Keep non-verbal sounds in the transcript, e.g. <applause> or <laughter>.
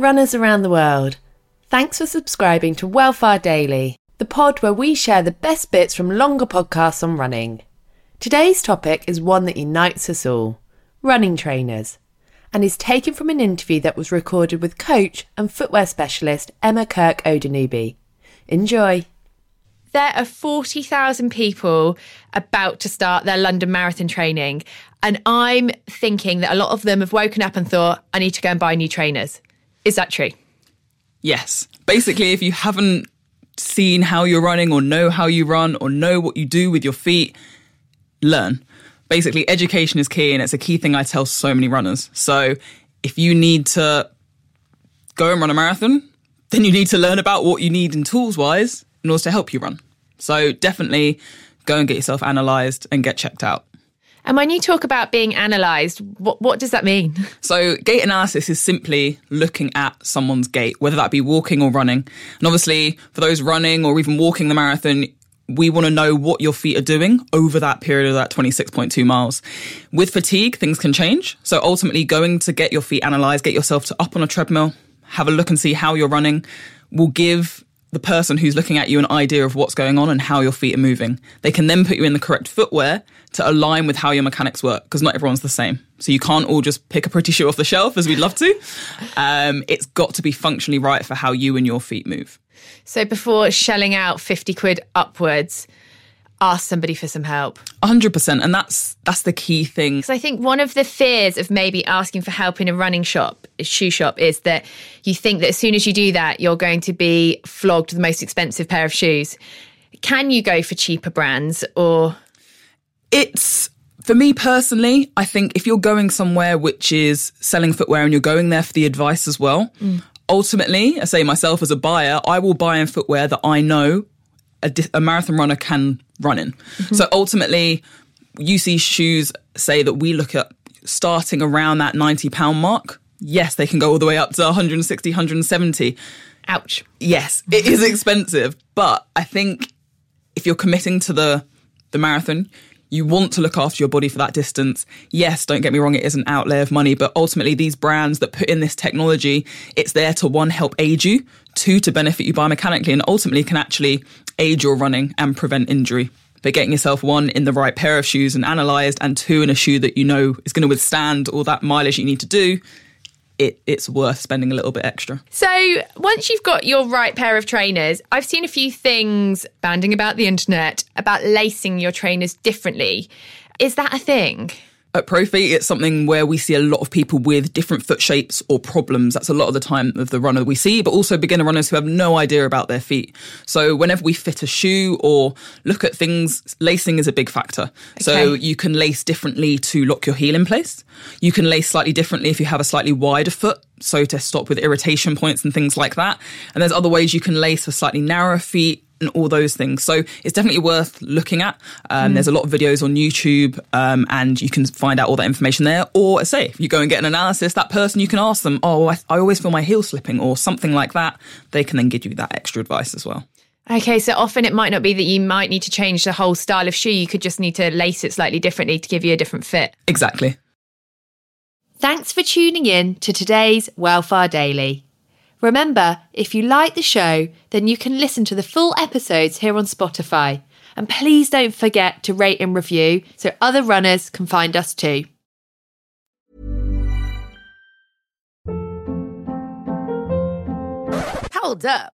Runners around the world, thanks for subscribing to Well Far Daily, the pod where we share the best bits from longer podcasts on running. Today's topic is one that unites us all running trainers, and is taken from an interview that was recorded with coach and footwear specialist Emma Kirk Odunubi. Enjoy. There are 40,000 people about to start their London Marathon training. And I'm thinking that a lot of them have woken up and thought, I need to go and buy new trainers. Is that true? Yes. Basically, if you haven't seen how you're running or know how you run or know what you do with your feet, learn. Basically, education is key and it's a key thing I tell so many runners. So if you need to go and run a marathon, then you need to learn about what you need in tools wise in order to help you run. So definitely go and get yourself analysed and get checked out. And when you talk about being analysed, what, what does that mean? <laughs> So, gait analysis is simply looking at someone's gait, whether that be walking or running. And obviously, for those running or even walking the marathon, we want to know what your feet are doing over that period of that 26.2 miles. With fatigue, things can change. So, ultimately, going to get your feet analysed, get yourself to up on a treadmill, have a look and see how you're running will give the person who's looking at you an idea of what's going on and how your feet are moving. They can then put you in the correct footwear to align with how your mechanics work because not everyone's the same. So you can't all just pick a pretty shoe off the shelf as we'd love to. Um, it's got to be functionally right for how you and your feet move. So before shelling out 50 quid upwards, ask somebody for some help. 100% and that's that's the key thing. Because I think one of the fears of maybe asking for help in a running shop, a shoe shop is that you think that as soon as you do that you're going to be flogged the most expensive pair of shoes. Can you go for cheaper brands or It's for me personally, I think if you're going somewhere which is selling footwear and you're going there for the advice as well, mm. ultimately, I say myself as a buyer, I will buy in footwear that I know a, a marathon runner can run in. So mm-hmm. ultimately, UC shoes say that we look at starting around that 90 pound mark. Yes, they can go all the way up to 160, 170. ouch? Yes, it is expensive, but I think if you're committing to the the marathon, you want to look after your body for that distance. Yes, don't get me wrong, it is an outlay of money, but ultimately these brands that put in this technology, it's there to one help aid you, two to benefit you biomechanically, and ultimately can actually aid your running and prevent injury. But getting yourself one in the right pair of shoes and analysed, and two in a shoe that you know is going to withstand all that mileage you need to do, it, it's worth spending a little bit extra. So once you've got your right pair of trainers, I've seen a few things banding about the internet about lacing your trainers differently. Is that a thing? At Profeet, it's something where we see a lot of people with different foot shapes or problems. That's a lot of the time of the runner we see, but also beginner runners who have no idea about their feet. So whenever we fit a shoe or look at things, lacing is a big factor. So you can lace differently to lock your heel in place. You can lace slightly differently if you have a slightly wider foot. So to stop with irritation points and things like that. And there's other ways you can lace for slightly narrower feet and all those things. So it's definitely worth looking at. Um, There's a lot of videos on YouTube, um, and you can find out all that information there. Or, say, if you go and get an analysis, that person you can ask them, "Oh, I, I always feel my heel slipping," or something like that. They can then give you that extra advice as well. Okay, so often it might not be that you might need to change the whole style of shoe. You could just need to lace it slightly differently to give you a different fit. Exactly. Thanks for tuning in to today's Well Far Daily. Remember, if you like the show, then you can listen to the full episodes here on Spotify. And please don't forget to rate and review so other runners can find us too. Hold up.